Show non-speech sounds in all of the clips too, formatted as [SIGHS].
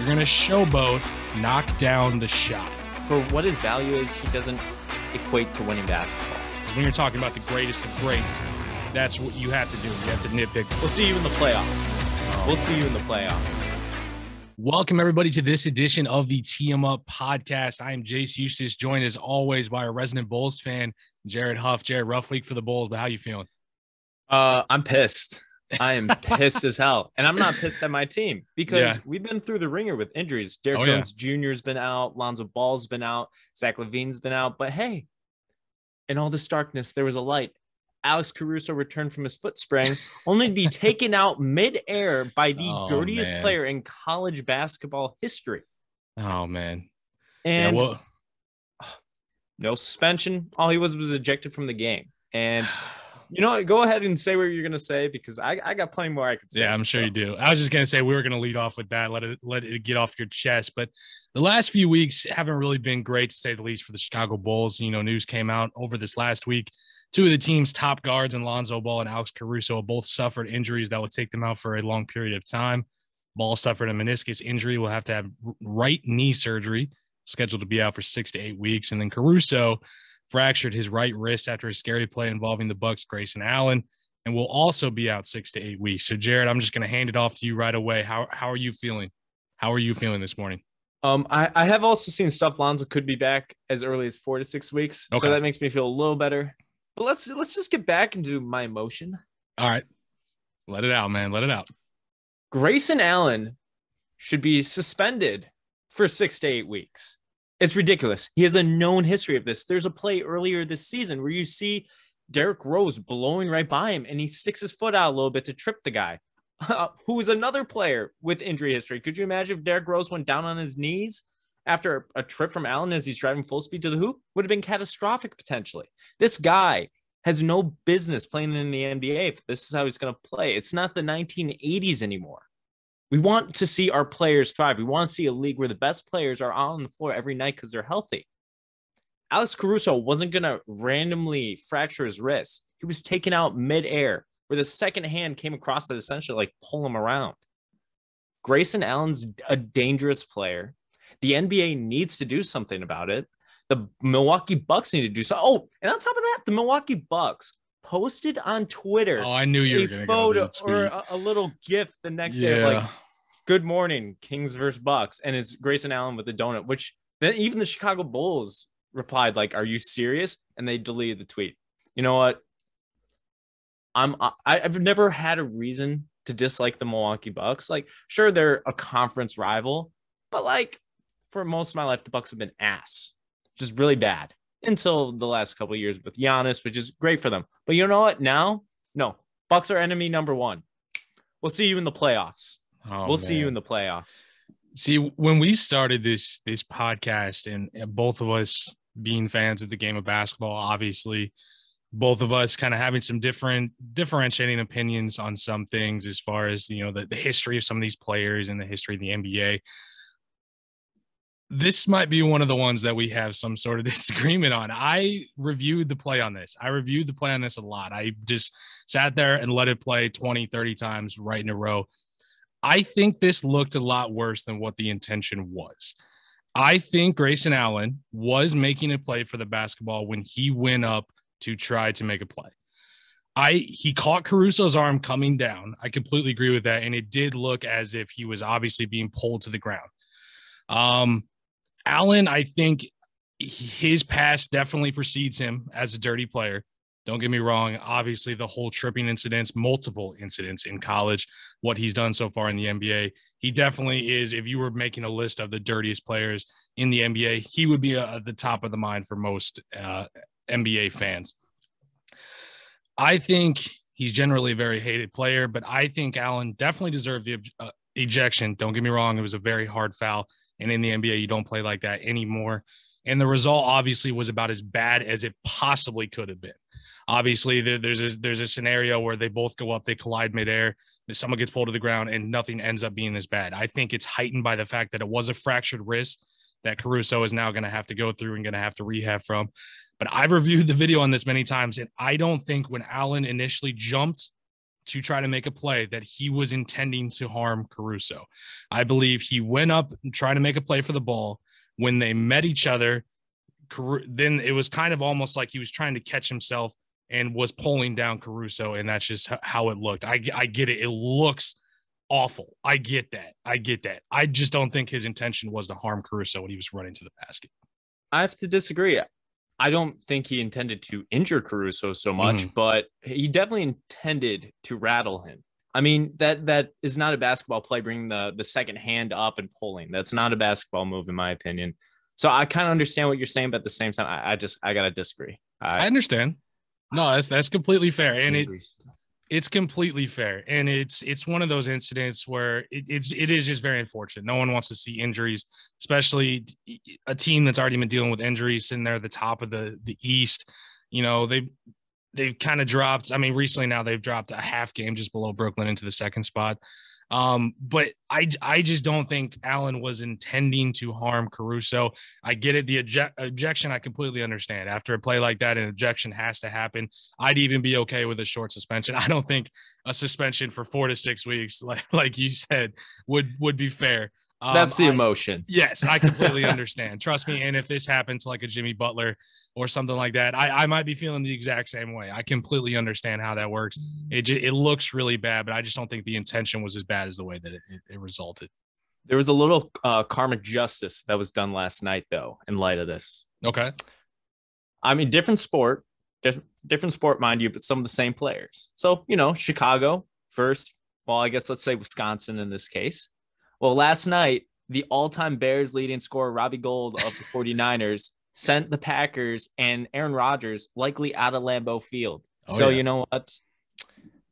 You're going to showboat, knock down the shot. For what his value is, he doesn't equate to winning basketball. When you're talking about the greatest of greats, that's what you have to do. You have to nitpick. We'll see you in the playoffs. We'll see you in the playoffs. Welcome everybody to this edition of the 'em Up podcast. I am Jace Eustace, joined as always by our resident Bulls fan, Jared Huff. Jared, rough week for the Bulls, but how you feeling? Uh, I'm pissed. I am pissed as hell, and I'm not pissed at my team because Yeah. we've been through the ringer with injuries. Derrick Oh, yeah. Jones Jr.'s been out, Lonzo Ball's been out, Zach LaVine's been out. But hey, in all this darkness, there was a light. Alex Caruso returned from his foot sprain, only to be [LAUGHS] taken out midair by the Oh, dirtiest man. player in college basketball history. Oh man. And yeah, well, [SIGHS] no suspension. All he was was ejected from the game. And [SIGHS] [SIGHS] you know, what? go ahead and say what you're gonna say because I, I got plenty more I could say. Yeah, I'm sure So, you do. I was just gonna say we were gonna lead off with that. Let it let it get off your chest. But the last few weeks haven't really been great to say the least for the Chicago Bulls. You know, news came out over this last week. Two of the team's top guards, and Lonzo Ball and Alex Caruso, both suffered injuries that will take them out for a long period of time. Ball suffered a meniscus injury, will have to have right knee surgery, scheduled to be out for six to eight weeks. And then Caruso fractured his right wrist after a scary play involving the Bucks, Grayson Allen and will also be out six to eight weeks. So, Jared, I'm just going to hand it off to you right away. How how are you feeling? How are you feeling this morning? Um, I, I have also seen stuff Lonzo could be back as early as four to six weeks. Okay. So that makes me feel a little better. But let's let's just get back into my emotion. All right, let it out, man. Let it out. Grayson Allen should be suspended for six to eight weeks. It's ridiculous. He has a known history of this. There's a play earlier this season where you see Derrick Rose blowing right by him and he sticks his foot out a little bit to trip the guy, [LAUGHS] who is another player with injury history. Could you imagine if Derrick Rose went down on his knees after a trip from Allen as he's driving full speed to the hoop? Would have been catastrophic potentially. This guy has no business playing in the NBA this is how he's going to play. It's not the 1980s anymore. We want to see our players thrive. We want to see a league where the best players are on the floor every night because they're healthy. Alex Caruso wasn't going to randomly fracture his wrist. He was taken out midair where the second hand came across to essentially like pull him around. Grayson Allen's a dangerous player. The NBA needs to do something about it. The Milwaukee Bucks need to do so. Oh, and on top of that, the Milwaukee Bucks posted on Twitter Oh, I knew you were a going to photo go or a, a little gift the next tweet. day Yeah. like good morning kings versus bucks and it's grayson allen with the donut which then even the chicago bulls replied like are you serious? and they deleted the tweet. You know what? I'm I, i've never had a reason to dislike the milwaukee bucks. Like sure they're a conference rival but like for most of my life the bucks have been ass just really bad until the last couple of years with Giannis, which is great for them. But you know what? Now, no, Bucks are enemy number one. We'll see you in the playoffs. Oh, we'll see you in the playoffs. See, when we started this this podcast, and and both of us being fans of the game of basketball, obviously, both of us kind of having some different differentiating opinions on some things as far as you know the, the history of some of these players and the history of the NBA. This might be one of the ones that we have some sort of [LAUGHS] disagreement on. I reviewed the play on this. I reviewed the play on this a lot. I just sat there and let it play 20, 30 times right in a row. I think this looked a lot worse than what the intention was. I think Grayson Allen was making a play for the basketball when he went up to try to make a play. I he caught Caruso's arm coming down. I completely agree with that, and it did look as if he was obviously being pulled to the ground. Um, Allen, I think his past definitely precedes him as a dirty player. Don't get me wrong. Obviously, the whole tripping incidents, multiple incidents in college, what he's done so far in the NBA, he definitely is. If you were making a list of the dirtiest players in the NBA, he would be uh, at the top of the mind for most uh, NBA fans. I think he's generally a very hated player, but I think Allen definitely deserved the uh, ejection. Don't get me wrong; it was a very hard foul, and in the NBA, you don't play like that anymore. And the result obviously was about as bad as it possibly could have been. Obviously, there, there's a, there's a scenario where they both go up, they collide midair, someone gets pulled to the ground, and nothing ends up being this bad. I think it's heightened by the fact that it was a fractured wrist that Caruso is now going to have to go through and going to have to rehab from. But I've reviewed the video on this many times, and I don't think when Allen initially jumped to try to make a play that he was intending to harm Caruso. I believe he went up tried to make a play for the ball. When they met each other, then it was kind of almost like he was trying to catch himself and was pulling down Caruso, and that's just how it looked. I, I get it. It looks awful. I get that. I get that. I just don't think his intention was to harm Caruso when he was running to the basket. I have to disagree. I don't think he intended to injure Caruso so much, mm-hmm. but he definitely intended to rattle him. I mean that that is not a basketball play. Bringing the the second hand up and pulling. That's not a basketball move, in my opinion. So I kind of understand what you're saying, but at the same time, I, I just I gotta disagree. I, I, understand. No, that's that's completely fair, and it it's completely fair, and it's it's one of those incidents where it, it's it is just very unfortunate. No one wants to see injuries, especially a team that's already been dealing with injuries, sitting there at the top of the the East. You know they they've kind of dropped. I mean, recently now they've dropped a half game just below Brooklyn into the second spot. Um, but I I just don't think Allen was intending to harm Caruso. I get it. The object, objection I completely understand. After a play like that, an objection has to happen. I'd even be okay with a short suspension. I don't think a suspension for four to six weeks, [LAUGHS] like like you said, would would be fair. Um, That's the emotion. I, [LAUGHS] [LAUGHS] yes, I completely understand. Trust me. And if this happened to like a Jimmy Butler or something like that, I, I might be feeling the exact same way. I completely understand how that works. It it looks really bad, but I just don't think the intention was as bad as the way that it, it, it resulted. There was a little uh, karmic justice that was done last night, though, in light of this. Okay. I mean, different sport, different, different sport, mind you, but some of the same players. So, you know, Chicago first. Well, I guess let's say Wisconsin in this case. Well, last night, the all time Bears leading scorer, Robbie Gould of the 49ers, sent the Packers and Aaron Rodgers likely out of Lambeau Field. Oh, so, yeah. you know what?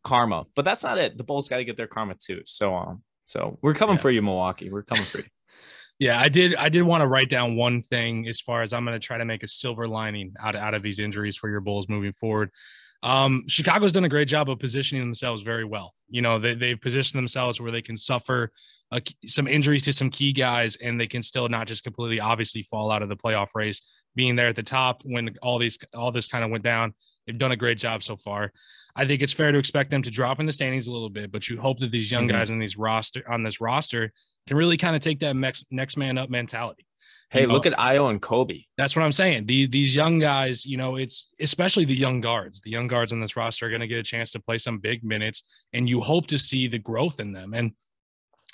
Karma. But that's not it. The Bulls got to get their karma too. So, um, so we're coming yeah. for you, Milwaukee. We're coming for you. [LAUGHS] Yeah, I did. I did want to write down one thing as far as I'm going to try to make a silver lining out of, out of these injuries for your Bulls moving forward. Um, Chicago's done a great job of positioning themselves very well. You know, they, they've positioned themselves where they can suffer uh, some injuries to some key guys, and they can still not just completely obviously fall out of the playoff race. Being there at the top when all these all this kind of went down, they've done a great job so far. I think it's fair to expect them to drop in the standings a little bit, but you hope that these young mm-hmm. guys in these roster on this roster can really kind of take that next next man up mentality. Hey, you know, look at Ayo and Coby. That's what I'm saying. The, these young guys, you know, it's especially the young guards. The young guards on this roster are going to get a chance to play some big minutes, and you hope to see the growth in them. And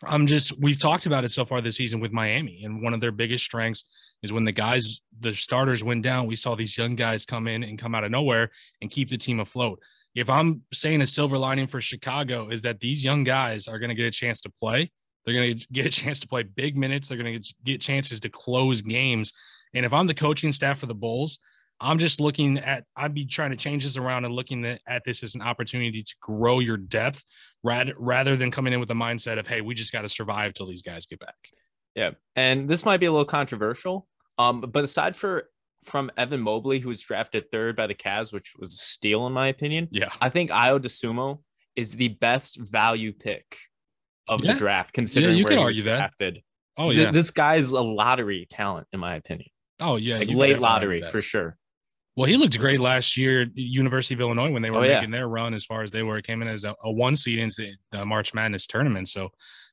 I'm just we've talked about it so far this season with Miami, and one of their biggest strengths is when the guys, the starters went down. We saw these young guys come in and come out of nowhere and keep the team afloat. If I'm saying a silver lining for Chicago is that these young guys are going to get a chance to play. They're going [LAUGHS] to get a chance to play big minutes. They're going to get chances to close games. And if I'm the coaching staff for the Bulls, I'm just looking at, I'd be trying to change this around and looking at this as an opportunity to grow your depth rather rather than coming in with the mindset of hey we just got to survive till these guys get back. Yeah and this might be a little controversial um but aside for from Evan Mobley who was drafted third by the Cavs which was a steal in my opinion yeah. I think Ayo Dosunmu is the best value pick of yeah. the draft considering yeah, you where can argue drafted. oh yeah. this guy's a lottery talent in my opinion. Oh yeah like late lottery for sure well, he looked great last year at University of Illinois when they were oh, making yeah. their run as far as they were. It came in as a, a one seed into the, the, March Madness tournament. So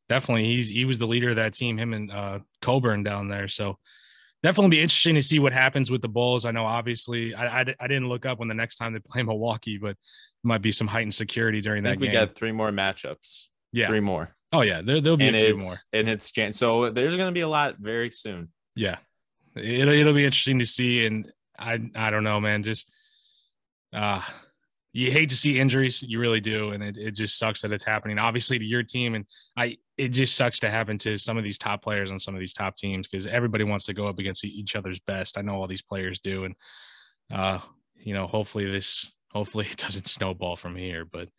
definitely he's he was the leader of that team, him and uh, Cockburn down there. So definitely be interesting to see what happens with the Bulls. I know obviously I, I, I didn't look up when the next time they play [LAUGHS] Milwaukee, but might be some heightened security during that we game. We got three more matchups. Yeah. Three more. Oh yeah. There, there'll be and a few more. And it's Jan. So there's going to be a lot very soon. Yeah. It'll, it'll be interesting to see. And I, I don't know, man, just, uh, you hate to see injuries, you really do, and it, it just sucks that it's happening. Obviously, to your team, and I, it just sucks to happen to some of these top players on some of these top teams because everybody wants to go up against each other's best. I know all these players do, and uh, you know, hopefully this, hopefully [LAUGHS] it doesn't snowball from here. But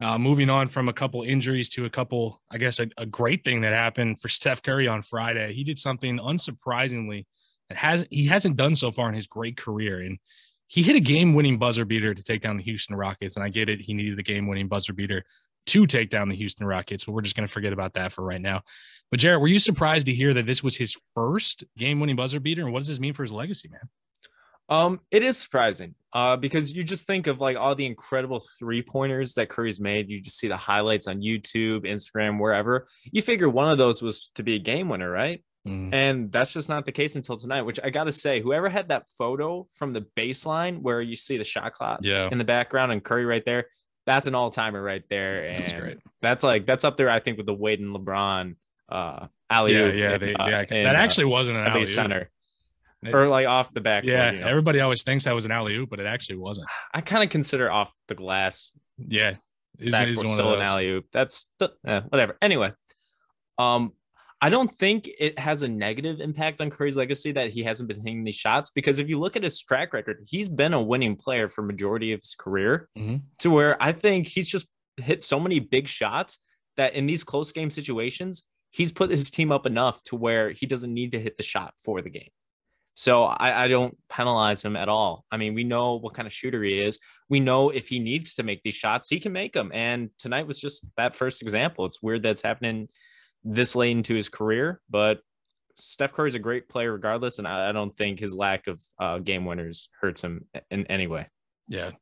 uh, moving on from a couple injuries to a couple, I guess a, a great thing that happened for [LAUGHS] Steph Curry on Friday. He did something unsurprisingly has he hasn't done so far in his great career, and he hit a game winning buzzer beater to take down the Houston Rockets. And I get it. He needed the game winning buzzer beater to take down the Houston Rockets, but we're just going to forget about that for right now. But Jared, were you surprised to hear that this was his first game winning buzzer beater? And what does this mean for his legacy, man? Um, it is surprising. Uh, because you just think of like all the incredible three pointers that Curry's made. You just see the highlights on YouTube, Instagram, wherever. You figure one of those was to be a game winner, right? Mm. And that's just not the case until tonight, which I got to say, whoever had that photo from the baseline where you see the shot clock yeah. in the background and Curry right there, that's an all timer right there. And that's great. That's like, that's up there, I think, with the Wade and LeBron uh, alley. Yeah, yeah, they, uh, yeah. that actually wasn't an alley center. It, or like off the back. Yeah, you know? everybody always thinks that was an alley oop, but it actually wasn't. I kind of consider off the glass. Yeah, is, is still an alley oop. That's the, eh, whatever. Anyway, um, I don't think it has a negative impact on Curry's legacy that he hasn't been hitting these shots because if you look at his track record, he's been a winning player for majority of his career. Mm-hmm. To where I think he's just hit so many big shots that in these close game situations, he's put his team up enough to where he doesn't need to hit the shot for the game. So I, I, don't penalize him at all. I mean, we know what kind of shooter he is. We know if he needs to make these shots, he can make them. And tonight was just that first example. It's weird that's happening this late into his career, but Steph Curry is a great player regardless, and I, I don't think his lack of uh, game winners hurts him in any way. Yeah,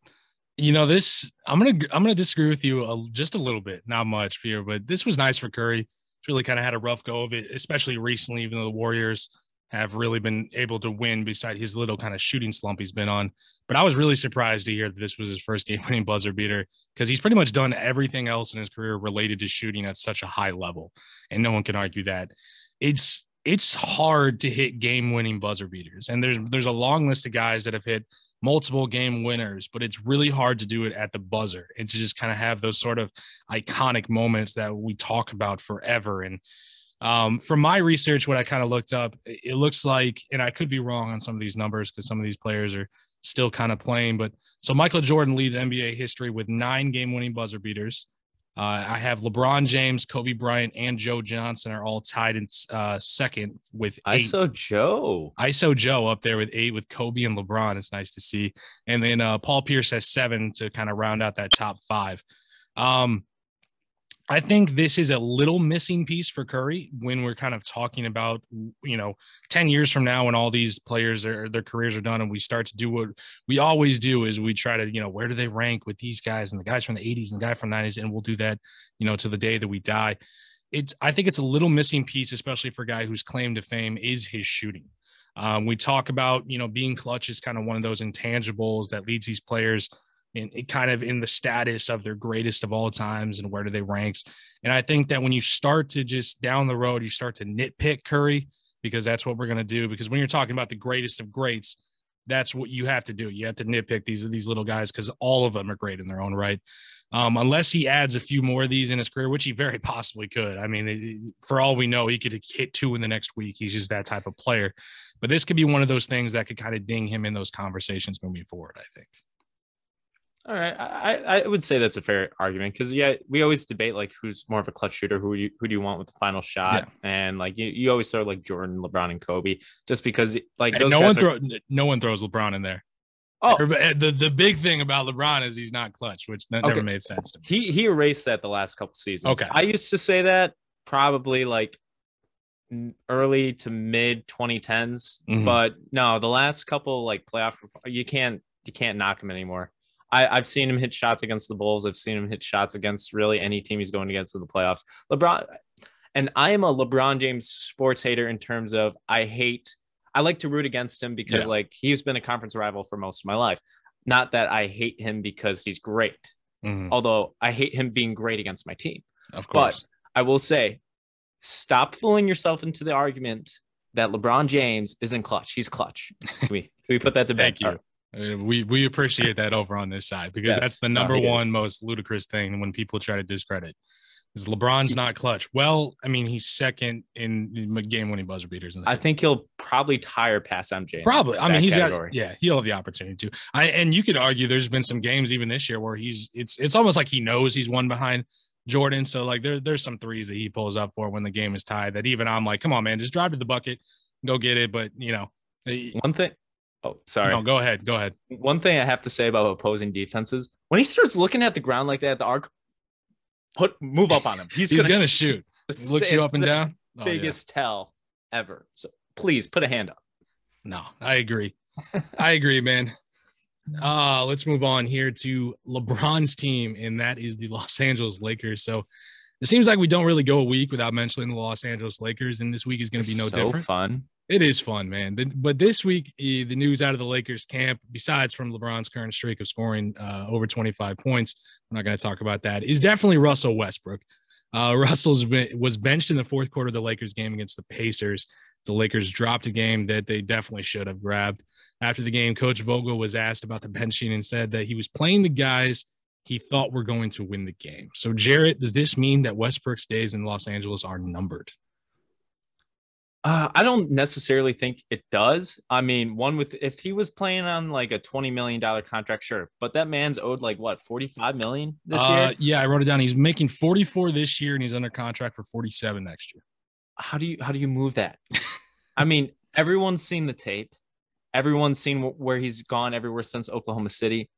you know this. I'm gonna I'm gonna disagree with you a, just a little bit, not much here, but this was nice for Curry. He's really kind of had a rough go of it, especially recently. Even though the Warriors have really been able to win, beside his little kind of shooting slump he's been on. But I was really surprised to hear that this was his first [LAUGHS] game winning buzzer beater because he's pretty much done everything else in his career related to shooting at such a high level. And no one can argue that. It's it's hard to hit game winning buzzer beaters. And there's there's a long list of guys that have hit multiple game winners, but it's really hard to do it at the buzzer and to just kind of have those sort of iconic moments that we talk about forever. And um, from my research, what I kind of looked up, it looks like, and I could be wrong on some of these numbers because some of these players are still kind of playing, but so Michael Jordan leads NBA history with nine game winning buzzer beaters. Uh, I have LeBron James, Kobe Bryant, and Joe Johnson are all tied in uh, second with eight. ISO Joe. ISO Joe up there with eight with Kobe and LeBron. It's nice to see. And then uh, Paul Pierce has seven to kind of round out that top five. Um, I think this is a little missing piece for Curry when we're kind of talking about, you know, 10 years from now when all these players are their careers are done and we start to do what we always do is we try to, you know, where do they rank with these guys and the guys from the 80s and the guy from the 90s and we'll do that, you know, to the day that we die. It's I think it's a little missing piece, especially for a guy whose claim to fame is his shooting. Um, we talk about, you know, being clutch is kind of one of those intangibles that leads these players – in, in kind of in the status of their greatest of all times and where do they ranks. And I think that when you start to just down the road, you start to nitpick Curry because that's what we're going to do. Because when you're talking about the greatest of greats, that's what you have to do. You have to nitpick these these little guys because all of them are great in their own right. Um, unless he adds a few more of these in his career, which he very [LAUGHS] possibly could. I mean, for all we know, he could hit two in the next week. He's just that type of player. But this could be one of those things that could kind of ding him in those conversations moving forward. I think. All right, I, I would say that's a fair argument because yeah, we always debate like who's more of a clutch shooter, who you who do you want with the final shot, yeah. and like you, you always throw like Jordan, LeBron, and Kobe, just because like no one throw no one throws LeBron in there. Oh, eh, the the big thing about LeBron is he's not clutch, which never okay. made sense to me. He he erased that the last couple seasons. Okay, I used to say that probably like early to mid 2010s, mm-hmm. but no, the last couple like playoff you can't you can't knock him anymore. I, I've seen him hit shots against the Bulls. I've seen him hit shots against really any team he's going against in the playoffs. LeBron, and I am a LeBron James sports hater in terms of I hate. I like to root against him because yeah. like he's been a conference rival for most of my life. Not that I hate him because he's great, mm-hmm. although I hate him being great against my team. Of course, but I will say, stop fooling yourself into the argument that LeBron James isn't clutch. He's clutch. [LAUGHS] Can we can we put that to bed? Thank you. Uh, we we appreciate that over on this side because yes. that's the number one is. most ludicrous thing when people try to discredit. Is LeBron's not clutch? Well, I mean, he's second in game-winning buzzer beaters. I think he'll probably tire past MJ. Probably. I mean, he's category. got yeah, he'll have the opportunity to. I and you could argue there's been some games even this year where he's it's it's almost like he knows he's one behind Jordan. So like there there's some threes that he pulls up for when the game is tied that even I'm like, come on, man, just drive to the bucket, go get it. But you know, one thing Oh, sorry. No, go ahead. Go ahead. One thing I have to say about opposing defenses when he starts looking at the ground like that at the arc, put move up on him. He's, [LAUGHS] He's gonna, gonna shoot. He looks you up and down. Oh, biggest yeah. tell ever. So please put a hand up. No, I agree. I agree, man. Uh, let's move on here to LeBron's team, and that is the Los Angeles Lakers. So it seems like we don't really go a week without mentioning the Los Angeles Lakers, and this week is going to be no so different. Fun. It is fun, man. But this week, eh, the news out of the Lakers camp, besides from LeBron's current streak of scoring uh, over 25 points, we're not going to talk about that, is definitely Russell Westbrook. Uh, [LAUGHS] Russell's been, was benched in the fourth quarter of the Lakers game against the Pacers. The Lakers dropped a game that they definitely should have grabbed. After the game, Coach Vogel was asked about the benching and said that he was playing the guys he thought were going to win the game. So, Jared, does this mean that Westbrook's days in Los Angeles are numbered? Uh, I don't necessarily think it does. I mean, one with if he was playing on like a twenty million dollar contract, sure, but that man's owed like what forty five million this uh, year. Yeah, I wrote it down. He's making forty four this year, and he's under contract for forty seven next year. How do you how do you move that? [LAUGHS] I mean, everyone's seen the tape. Everyone's seen where he's gone everywhere since Oklahoma City.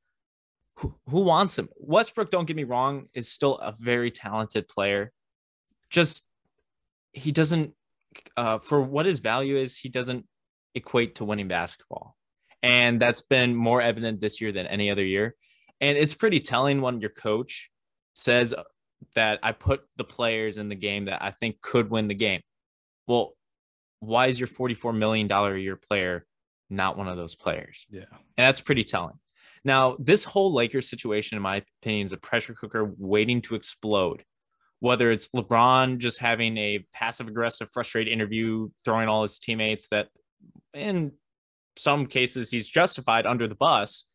Who, who wants him? Westbrook, don't get me wrong, is still a very talented player. Just he doesn't uh, for what his value is, he doesn't equate to winning basketball. And that's been more evident this year than any other year. And it's pretty telling when your coach says that I put the players in the game that I think could win the game. Well, why is your $44 million a year player not one of those players? Yeah. And that's pretty telling. Now, this whole Lakers situation, in my opinion, is a pressure cooker waiting to explode whether it's LeBron just having a passive aggressive, frustrated interview, throwing all his teammates that in some cases he's justified under the bus,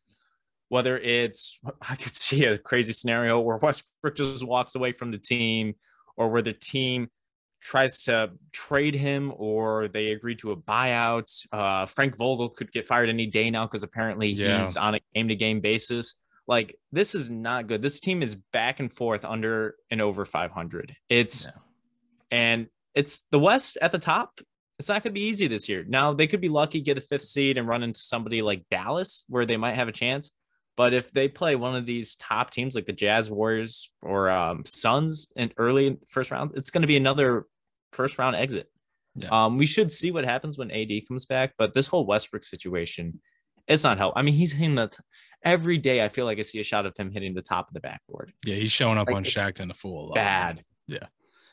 whether it's [LAUGHS] I could see a crazy scenario where Westbrook just walks away from the team or where the team tries to trade him or they agree to a buyout. Uh, Frank Vogel could get fired any day now because apparently yeah. he's on a game to game basis. Like this is not good. This team is back and forth under and over 500. It's and it's the West at the top. It's not going to be easy this year. Now they could be lucky, get a fifth seed, and run into somebody like Dallas where they might have a chance. But if they play one of these top teams like the Jazz, Warriors, or um, Suns in early first rounds, it's going to be another first round exit. Yeah. Um, we should see what happens when AD comes back. But this whole Westbrook situation, it's not help. I mean, he's hitting the t- every day. I feel like I see a shot of him hitting the top of the backboard. Yeah, he's showing up like, on Shaqtin' a Fool. Bad. Yeah.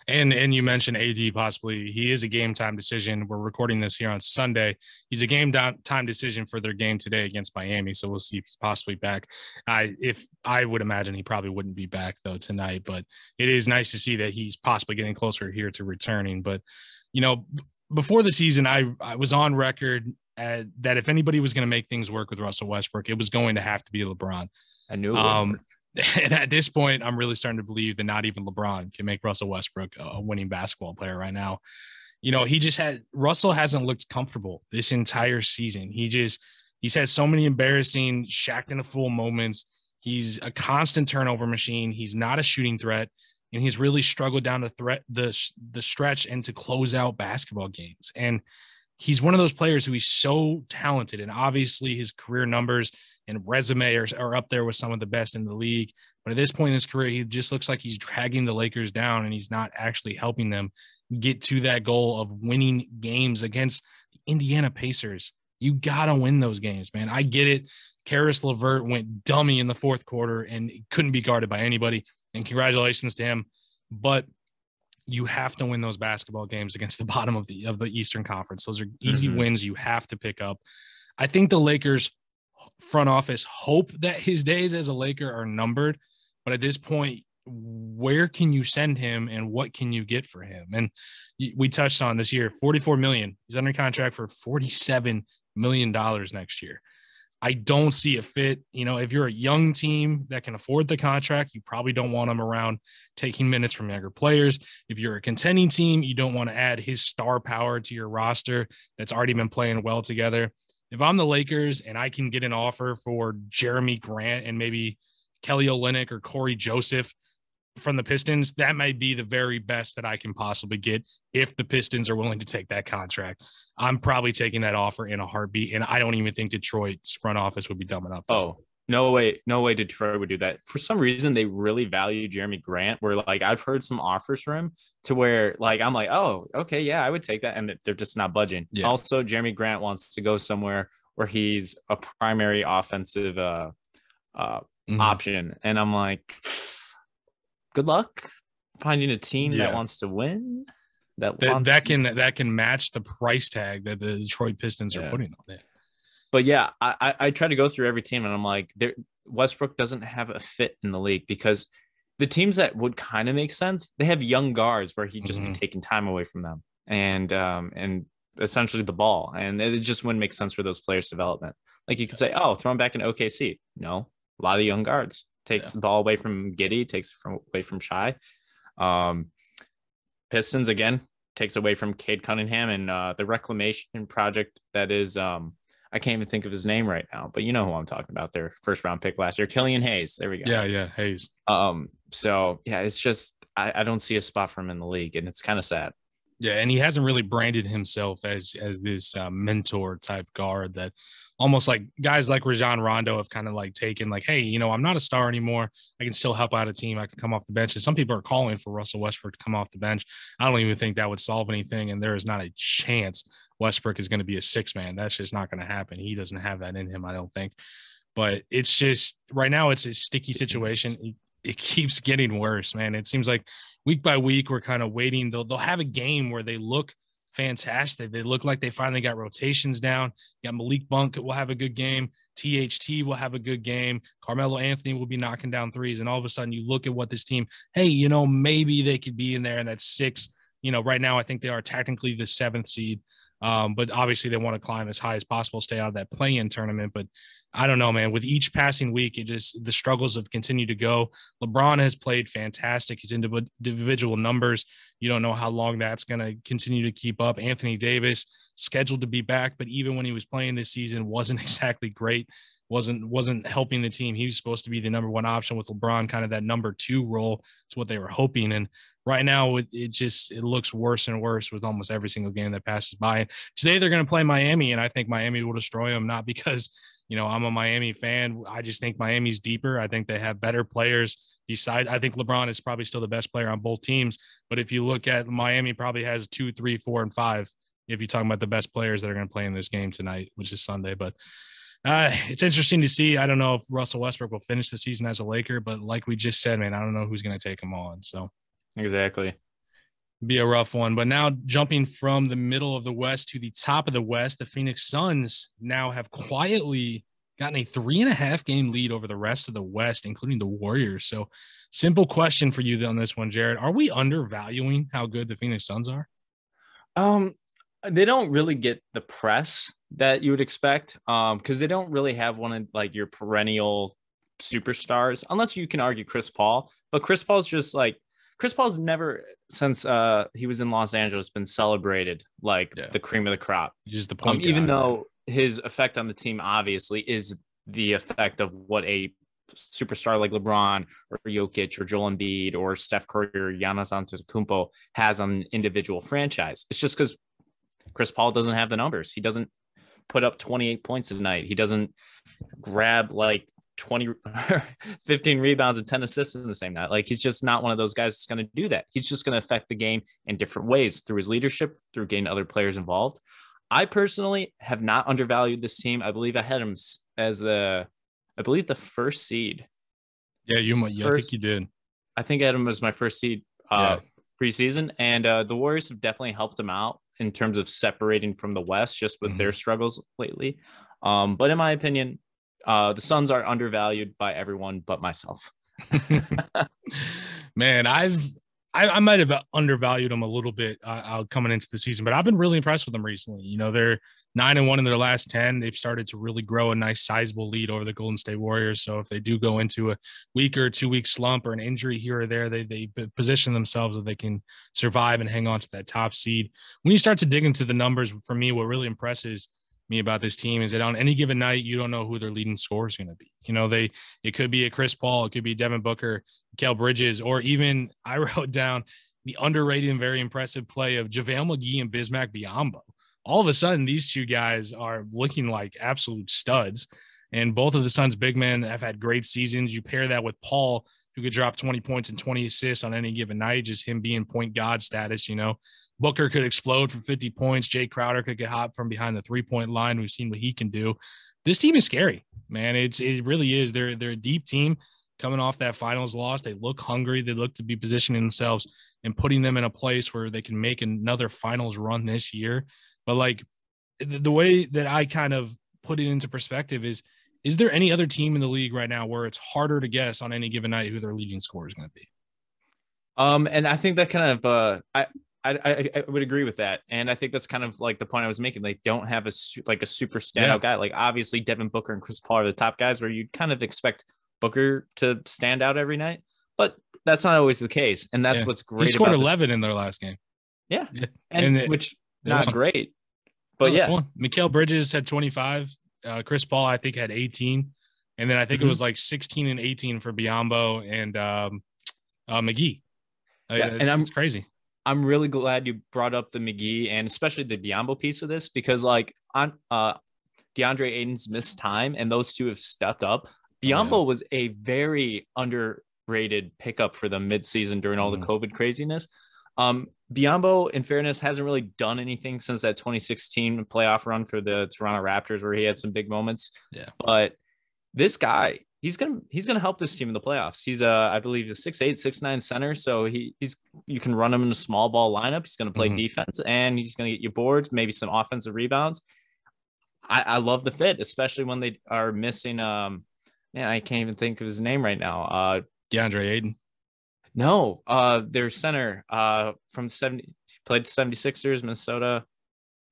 And and you mentioned AD possibly he is a game time decision. We're recording this here on Sunday. He's a game time decision for their game today against Miami. So we'll see if he's possibly back. I if I would imagine he probably wouldn't be back though tonight, but it is nice to see that he's possibly getting closer here to returning. But you know, before the season, I I was on record uh, that if anybody was going to make things work with Russell Westbrook, it was going to have to be LeBron. I knew. Um, [LAUGHS] and at this point, I'm really starting to believe that not even LeBron can make Russell Westbrook a winning basketball player right now. You know, he just had Russell hasn't looked comfortable this entire season. He just he's had so many embarrassing Shaqtin' a Fool moments. He's a constant turnover machine. He's not a shooting threat, and he's really struggled down the threat the the stretch and to close out basketball games. And he's one of those players who he's so talented, and obviously his career numbers and resume are, are up there with some of the best in the league. But at this point in his career, he just looks like he's dragging the Lakers down, and he's not actually helping them get to that goal of winning games against the Indiana Pacers. You gotta win those games, man. I get it. Caris LeVert went dummy in the fourth quarter and couldn't be guarded by anybody. And congratulations to him. But you have to win those basketball games against the [LAUGHS] bottom of the of the Eastern Conference. Those are easy mm-hmm. wins you have to pick up. I think the Lakers front office hope that his days as a Laker are numbered, but at this point, where can you send him and what can you get for him? And we touched on this year, 44 million. He's under contract for 47 million dollars next year. I don't see a fit. You know, if you're a young team that can afford the contract, you probably don't want him around taking minutes from younger players. If you're a contending team, you don't want to add his star power to your roster that's already been playing well together. If I'm the Lakers and I can get an offer for Jerami Grant and maybe Kelly Olynyk or Cory Joseph from the Pistons, that may be the very best that I can possibly get if the Pistons are willing to take that contract. I'm probably taking that offer in a heartbeat. And I don't even think Detroit's front office would be dumb enough. To. Oh, no way. No way Detroit would do that. For some reason, they really value Jerami Grant, where like I've heard some offers from him to where like I'm like, oh, okay, yeah, I would take that. And they're just not budging. Yeah. Also, Jerami Grant wants to go somewhere where he's a primary offensive uh, uh, Mhm. option. And I'm like, good luck finding a team Yeah. that wants to win. That that, wants that can that can match the price tag that the Detroit Pistons are putting on it. but yeah, I, I I try to go through every team and I'm like, there Westbrook doesn't have a fit in the league because the teams that would kind of make sense, they have young guards where he'd just Mhm. be taking time away from them and um and essentially the ball. And it just wouldn't make sense for those players' development. Like you could say, oh, throw him back in OKC. No, a lot of young guards. Takes Yeah. the ball away from Giddey, takes it from away from Shai. Um Pistons again takes away from Cade Cunningham and uh, the reclamation project that is um I can't even think of his name right now, but you know who I'm talking about. Their first round pick last year, Killian Hayes. There we go. Yeah, yeah, Hayes. Um. So yeah, it's just I, I don't see a spot for him in the league, and it's kind of sad. Yeah, and he hasn't really branded himself as as this uh, mentor type guard that almost like guys like Rajon Rondo have kind of like taken like, hey, you know, I'm not a star anymore. I can still help out a team. I can come off the bench. And some people are calling for Russell Westbrook to come off the bench. I don't even think that would solve anything. And there is not a chance Westbrook is going to be a six man. That's just not going to happen. He doesn't have that in him, I don't think. But it's just right now, it's a sticky situation. It, it keeps getting worse, man. It seems like week by week, we're kind of waiting. They'll, they'll have a game where they look fantastic. They look like they finally got rotations down. You got Malik Monk will have a good game. THT will have a good game. Carmelo Anthony will be knocking down threes. And all of a sudden, you look at what this team, hey, you know, maybe they could be in there in that six. You know, right now, I think they are technically the seventh seed. Um, but obviously, they want to climb as high as possible, stay out of that play in tournament. But I don't know, man. With each passing week, it just the struggles have continued to go. LeBron has played fantastic. His indiv- individual numbers, you don't know how long that's going to continue to keep up. Anthony Davis scheduled to be back, but even when he was playing this season, wasn't [LAUGHS] exactly great. wasn't wasn't helping the team. He was supposed to be the number one option with LeBron, kind of that number two role. It's what they were hoping. And right now, it, just it looks worse and worse with almost every single game that passes by. Today they're going to play Miami, and I think Miami will destroy them. Not because you know I'm a Miami fan. I just think Miami's deeper. I think they have better players. Beside, I think LeBron is probably still the best player on both teams. But if you look at Miami, probably has two, three, four, and five. If you're talking about the best players that are going to play in this game tonight, which is Sunday, but uh, it's interesting to see. I don't know if Russell Westbrook will finish the season as a Laker, but like we just said, man, I don't know who's going to take him on. So Exactly. be a rough one. But now jumping from the middle of the West to the top of the West, the Phoenix Suns now have quietly gotten a three and a half game lead over the rest of the West, including the Warriors. So, simple question for you on this one, Jared: Are we undervaluing how good the Phoenix Suns are? Um, they don't really get the press that you would expect. Um, because they don't really have one of like your perennial superstars, unless you can argue Chris Paul. But Chris Paul's just like Chris Paul's never since uh he was in Los Angeles been celebrated like Yeah. the cream of the crop. Just the Um, even though his effect on the team obviously is the effect of what a superstar like LeBron or Jokic or Joel Embiid or Steph Curry or Giannis Antetokounmpo has on an individual franchise. It's just because Chris Paul doesn't have the numbers. He doesn't put up 28 points a night. He doesn't grab like 20 [LAUGHS] 15 rebounds and 10 assists in the same night. Like he's just not one of those guys that's going to do that. He's just going to affect the game in different ways through his leadership, through getting other players involved. I personally have not undervalued this team. I believe I had him as the I believe the first seed. yeah, you might. Yeah, I think you did. I think I had him as my first seed uh preseason and uh the Warriors have definitely helped him out in terms of separating from the West just with their struggles lately. Um but in my opinion, uh the Suns are undervalued by everyone but myself. [LAUGHS] Man, I've I, I might have undervalued them a little bit uh, uh, coming into the season, but I've been really impressed with them recently. You know, they're nine and one in their last ten. They've started to really grow a nice, sizable lead over the Golden State Warriors. So if they do go into a week or two week slump or an injury here or there, they they position themselves that they can survive and hang on to that top seed. When you start to dig into the numbers, for me, what really impresses me about this team is that on any given night, you don't know who their leading scorer is going to be. You know, they it could be a Chris Paul, it could be Devin Booker, Kel Bridges, or even [LAUGHS] I wrote down the underrated and very impressive play of JaVale McGee and Bismack Biyombo. All of a sudden, these two guys are looking like absolute studs. And both of the Suns' big men have had great seasons. You pair that with Paul who could drop 20 points and 20 assists on any given night, just him being point god status, you know. Booker could explode for 50 points. Jay Crowder could get hot from behind the three point line. We've seen what he can do. This team is scary, man. It's it really is. They're they're a deep team coming off that finals loss. They look hungry. They look to be positioning themselves and putting them in a place where they can make another finals run this year. But like the way that I kind of put it into perspective is is there any other team in the league right now where it's harder to guess on any given night who their leading scorer is going to be? Um, and I think that kind of uh, I, I I would agree with that, and I think that's kind of like the point I was making. They don't have a like a super standout yeah. guy. Like obviously Devin Booker and Chris Paul are the top guys, where you'd kind of expect Booker to stand out every night, but that's not always the case, and that's yeah. what's great. He scored eleven this. in their last game. Yeah, yeah. and, and it, which not won. great, but yeah. Mikal Bridges had twenty five. Uh, Chris Paul, I think, had 18. And then I think mm-hmm. it was like 16 and 18 for Biyombo and um, uh, McGee. Uh, yeah, and I'm crazy. I'm really glad you brought up the McGee and especially the Biyombo piece of this because like on uh DeAndre Ayton's missed time and those two have stepped up. Biyombo oh, yeah. was a very underrated pickup for them midseason during all mm. the COVID craziness. Um, Biyombo, in fairness, hasn't really done anything since that 2016 playoff run for the Toronto Raptors, where he had some big moments. Yeah. But this guy, he's gonna he's gonna help this team in the playoffs. He's a I believe a six eight six nine center, so he he's you can run him in a small ball lineup. He's gonna play mm-hmm. defense and he's gonna get you boards, maybe some offensive rebounds. I, I love the fit, especially when they are missing um man, I can't even think of his name right now. Uh DeAndre Ayton. No, uh, their center uh, from 70 played 76ers, Minnesota.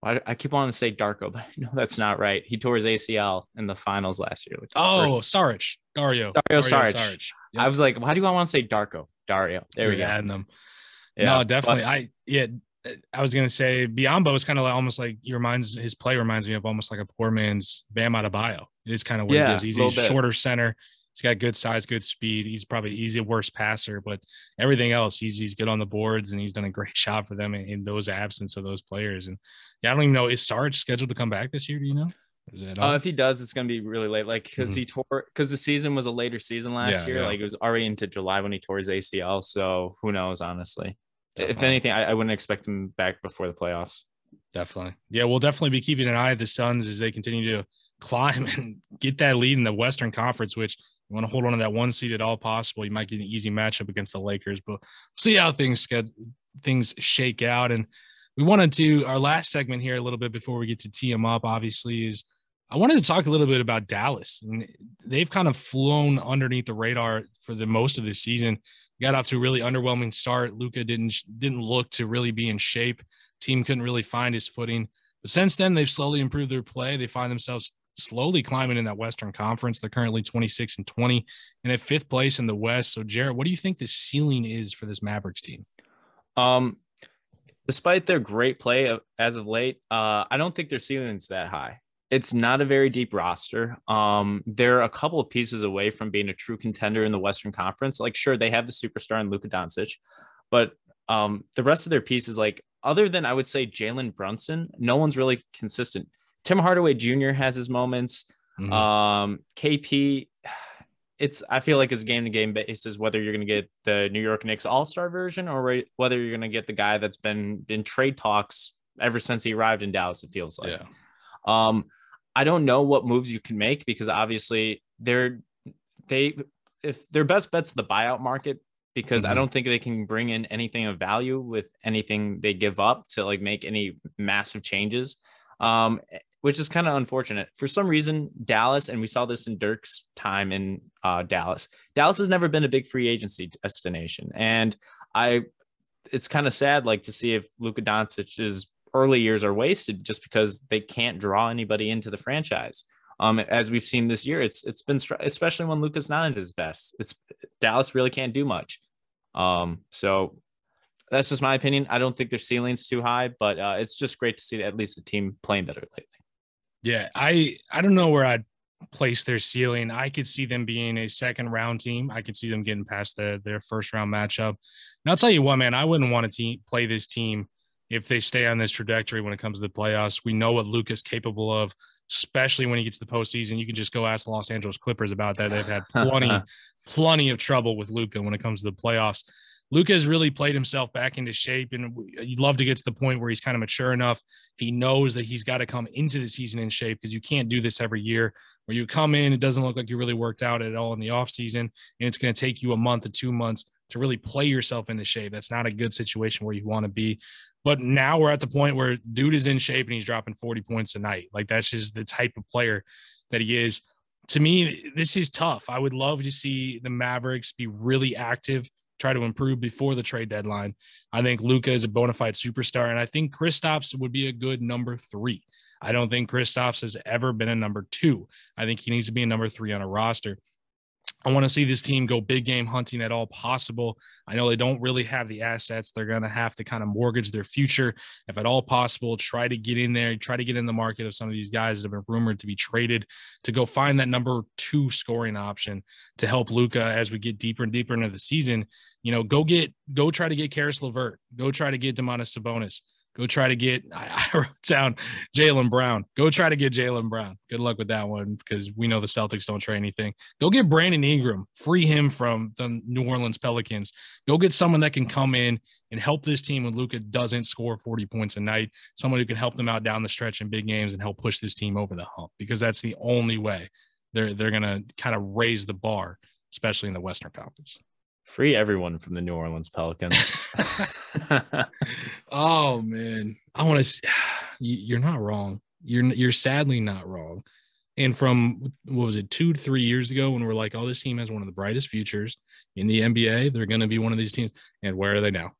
I, I keep wanting to say Darko, but [LAUGHS] no, that's not right. He tore his ACL in the finals last year. Oh, Saric, Dario, Dario, Dario Saric. Saric. Yep. I was like, why do I want to say Darko? Dario. There You're we go. Adding them. Yeah, no, definitely. But, I yeah, I was gonna say Biyombo is kind of like almost like he reminds his play reminds me of almost like a poor man's Bam Adebayo. It's kind of what yeah, he. He's a shorter center. He's got good size, good speed. He's probably he's a worse passer, but everything else, he's he's good on the boards, and he's done a great [LAUGHS] job for them in, in those absence of those players. And yeah, I don't even know is Sarge scheduled to come back this year? Do you know? Uh, if he does, it's going to be really late. Like because mm-hmm. he tore because the season was a later season last yeah, year. Yeah. Like it was already into July when he tore his ACL. So who knows? Honestly, definitely. if anything, I, I wouldn't expect him back before the playoffs. Definitely, yeah. We'll definitely be keeping an eye at the Suns as they continue to [LAUGHS] climb and get that lead in the Western Conference, which you want to hold on to that one seed at all possible. You might get an easy matchup against the Lakers, but see how things get things shake out. And we wanted to our last segment here a little bit before we get to tee them up. Obviously, is I wanted to talk a little bit about Dallas. And they've kind of flown underneath the radar for the most of the season. Got off to a really underwhelming start. Luka didn't didn't look to really be in shape. Team couldn't really find his footing. But since then, they've slowly improved their play. They find themselves slowly climbing in that Western Conference. They're currently 26 and 20 and at fifth place in the West. So, Jared, what do you think the ceiling is for this Mavericks team? Um, despite their great play as of late, uh, I don't think their ceiling is that high. It's not a very deep roster. Um, they're a couple of pieces away from being a true contender in the Western Conference. Like, sure, they have the superstar in Luka Doncic, but um, the rest of their pieces, like other than I would say Jalen Brunson, no one's really consistent. Tim Hardaway Jr. has his moments. Mm-hmm. Um, KP, it's I feel like it's game to game basis whether you're going to get the New York Knicks All Star version or whether you're going to get the guy that's been in trade talks ever since he arrived in Dallas. It feels like. Yeah. Um, I don't know what moves you can make because obviously they're they if their best bet's the buyout market because mm-hmm. I don't think they can bring in anything of value with anything they give up to like make any massive changes. Um, which is kind of unfortunate. For some reason, Dallas, and we saw this in Dirk's time in uh, Dallas, Dallas has never been a big free agency destination. And I, it's kind of sad, like to see if Luka Doncic's early years are wasted just because they can't draw anybody into the franchise. Um, as we've seen this year, it's it's been especially when Luka's not at his best. It's Dallas really can't do much. Um, so that's just my opinion. I don't think their ceiling's too high, but uh, it's just great to see at least the team playing better lately. Yeah, I I don't know where I'd place their ceiling. I could see them being a second round team. I could see them getting past the their first round matchup. And I'll tell you what, man, I wouldn't want to team, play this team if they stay on this trajectory when it comes to the playoffs. We know what Luka's capable of, especially when he gets to the postseason. You can just go ask the Los Angeles Clippers about that. They've had plenty, [LAUGHS] plenty of trouble with Luka when it comes to the playoffs. Luka has really played himself back into shape, and you'd love to get to the point where he's kind of mature enough. He knows that he's got to come into the season in shape because you can't do this every year where you come in, it doesn't look like you really worked out at all in the offseason, and it's going to take you a month or two months to really play yourself into shape. That's not a good situation where you want to be. But now we're at the point where dude is in shape and he's dropping 40 points a night. Like that's just the type of player that he is. To me, this is tough. I would love to see the Mavericks be really active try to improve before the trade deadline. I think Luka is a bona fide superstar, and I think Kristaps would be a good number three. I don't think Kristaps has ever been a number two. I think he needs to be a number three on a roster. I want to see this team go big game hunting at all possible. I know they don't really have the assets. They're going to have to kind of mortgage their future, if at all possible. Try to get in there, try to get in the market of some of these guys that have been rumored to be traded to go find that number two scoring option to help Luka as we get deeper and deeper into the season. You know, go get, go try to get Caris LeVert, go try to get Domantas Sabonis. Go try to get, I, [LAUGHS] I wrote down Jaylen Brown. Go try to get Jaylen Brown. Good luck with that one because we know the Celtics don't trade anything. Go get Brandon Ingram. Free him from the New Orleans Pelicans. Go get someone that can come in and help this team when Luka doesn't score 40 points a night. Someone who can help them out down the stretch in big games and help push this team over the hump because that's the only way they're, they're going to kind of raise the bar, especially in the Western Conference. Free everyone from the New Orleans Pelicans. [LAUGHS] [LAUGHS] oh man, I want to. [SIGHS] You're not wrong. You're you're sadly not wrong. And from what was it, two to three years ago, when we're like, "Oh, this team has one of the brightest futures in the NBA. They're going to be one of these teams." And where are they now?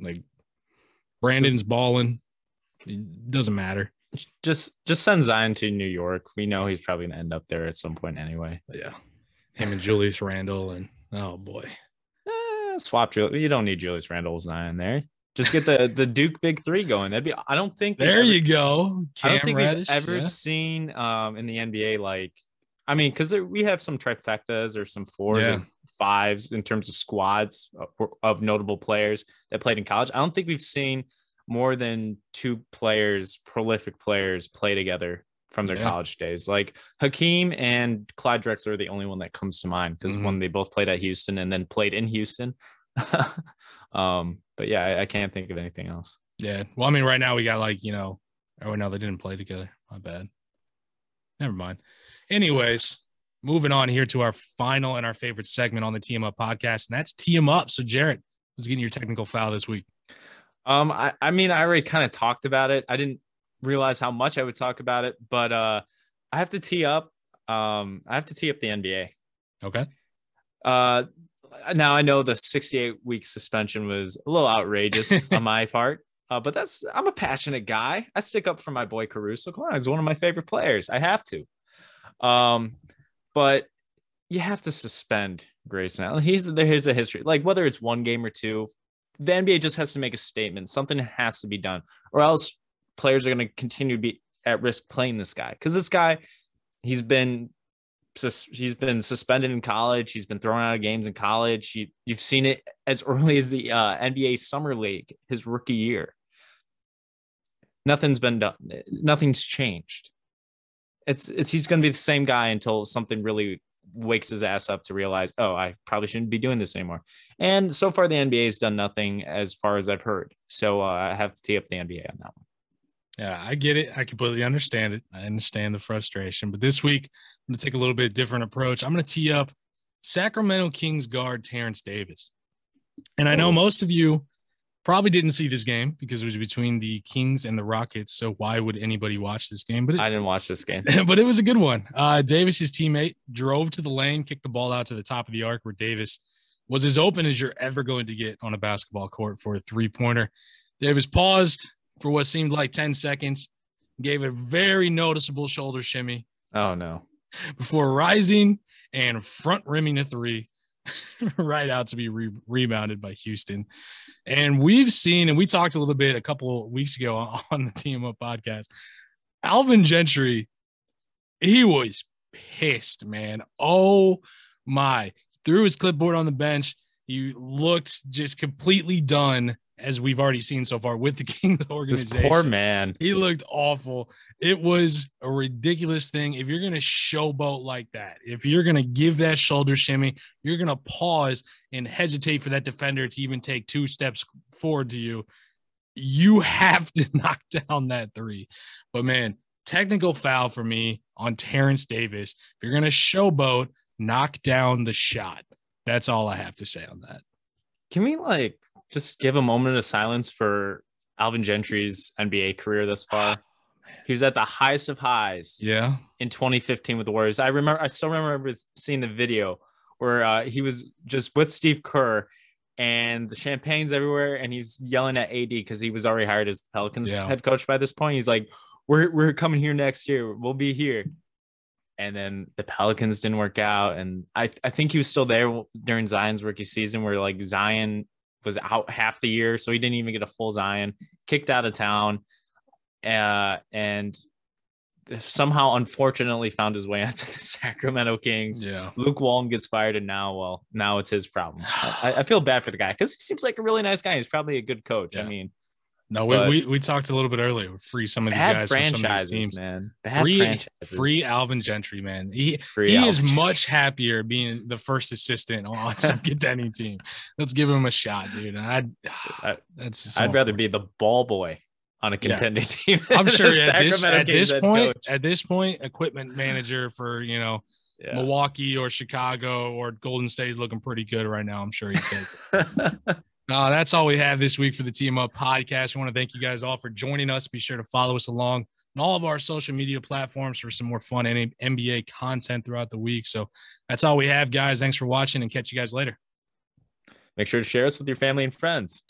Like, Brandon's just, balling. It doesn't matter. Just just send Zion to New York. We know he's probably going to end up there at some point anyway. Yeah, him and Julius Randle, and oh boy, swap Julius. You don't need Julius Randle's nine there. Just get the the Duke Big Three going. That'd be. I don't think. There ever, you go. Cam I don't think Reddish, we've ever yeah. seen um in the NBA like. I mean, because we have some trifectas or some fours yeah. and fives in terms of squads of, of notable players that played in college. I don't think we've seen more than two players, prolific players, play together from their yeah. college days. Like Hakeem and Clyde Drexler are the only one that comes to mind because mm-hmm. when they both played at Houston and then played in Houston. [LAUGHS] um, but yeah, I, I, can't think of anything else. Yeah. Well, I mean, right now we got like, you know, oh no, they didn't play together. My bad. Never mind. Anyways, moving on here to our final and our favorite segment on the T Him Up podcast, and that's T Him Up. So Jared was getting your technical foul this week. Um, I, I mean, I already kind of talked about it. I didn't realize how much I would talk about it, but uh, I have to tee up. Um, I have to tee up the NBA. Okay. Uh, now I know the 68 week suspension was a little outrageous [LAUGHS] on my part, uh, but that's I'm a passionate guy. I stick up for my boy Caruso. Come on, he's one of my favorite players. I have to. Um, but you have to suspend Grayson Allen. He's there's a history. Like whether it's one game or two, the NBA just has to make a statement. Something has to be done, or else players are going to continue to be at risk playing this guy. Because this guy he's been he's been suspended in college. He's been thrown out of games in college. You, you've seen it as early as the uh, nba summer league his rookie year. Nothing's been done. Nothing's changed. It's, it's he's going to be the same guy until something really wakes his ass up to realize oh i probably shouldn't be doing this anymore. And so far the nba has done nothing as far as i've heard. So uh, i have to tee up the nba on that one yeah, I get it. I completely understand it. I understand the frustration. But this week, I'm going to take a little bit different approach. I'm going to tee up Sacramento Kings guard Terence Davis. And I know most of you probably didn't see this game because it was between the Kings and the Rockets. So why would anybody watch this game? But it, I didn't watch this game. [LAUGHS] but it was a good one. Uh, Davis's teammate drove to the lane, kicked the ball out to the top of the arc where Davis was as open as you're ever going to get on a basketball court for a three pointer. Davis paused, for what seemed like 10 seconds, gave a very noticeable shoulder shimmy. Oh, no. [LAUGHS] Before rising and front rimming a three [LAUGHS] right out to be re- rebounded by Houston. And we've seen, and we talked a little bit a couple weeks ago [LAUGHS] on the T Him Up podcast. Alvin Gentry, he was pissed, man. Oh my. Threw his clipboard on the bench. He looked just completely done as we've already seen so far with the [LAUGHS] Kings This organization. poor man. He looked awful. It was a ridiculous thing. If you're going to showboat like that, if you're going to give that shoulder shimmy, you're going to pause and hesitate for that defender to even take two steps forward to you. You [LAUGHS] have to knock down that three. But man, technical foul for me on Terence Davis. If you're going to showboat, knock down the shot. That's all I have to say on that. Can we like just give a moment of silence for Alvin Gentry's NBA career thus far? He was at the highest of highs Yeah. in 2015 with the Warriors. I remember, I still remember seeing the video where uh, he was just with Steve Kerr and the champagne's everywhere, and he's yelling at AD because he was already hired as the Pelicans Yeah. head coach by this point. He's like, "We're we're coming here next year. We'll be here." And then the Pelicans didn't work out, and I I think he was still there during Zion's rookie season, where like Zion was out half the year, so he didn't even get a full Zion. Kicked out of town, uh, and somehow unfortunately found his way [LAUGHS] onto the Sacramento Kings. Yeah. Luke Walton gets fired, and now, well, now it's his problem. I, I [SIGHS] feel bad for the guy because he seems like a really nice guy. He's probably a good coach. I mean, No, we, But- we, we talked a little bit earlier. Free some of these guys from some of these teams. man. Bad Free- franchises. Free Alvin Gentry, man. He Free he Alvin is Gentry. much happier being the first assistant on [LAUGHS] some contending team. Let's give him a shot, dude. I'd, I- [SIGHS] that's so I'd rather be the ball boy on a Yeah. contending [LAUGHS] team. I'm sure at this at this point, coach. at this point, equipment manager for you know Yeah. Milwaukee or Chicago or Golden State is looking pretty good right now. I'm sure he'd take. [LAUGHS] Uh, that's all we have this week for the T Him Up podcast. We want to thank you guys all for joining us. Be sure to follow us along on all of our social media platforms for some more fun NBA content throughout the week. So that's all we have, guys. Thanks for watching and catch you guys later. Make sure to share us with your family and friends.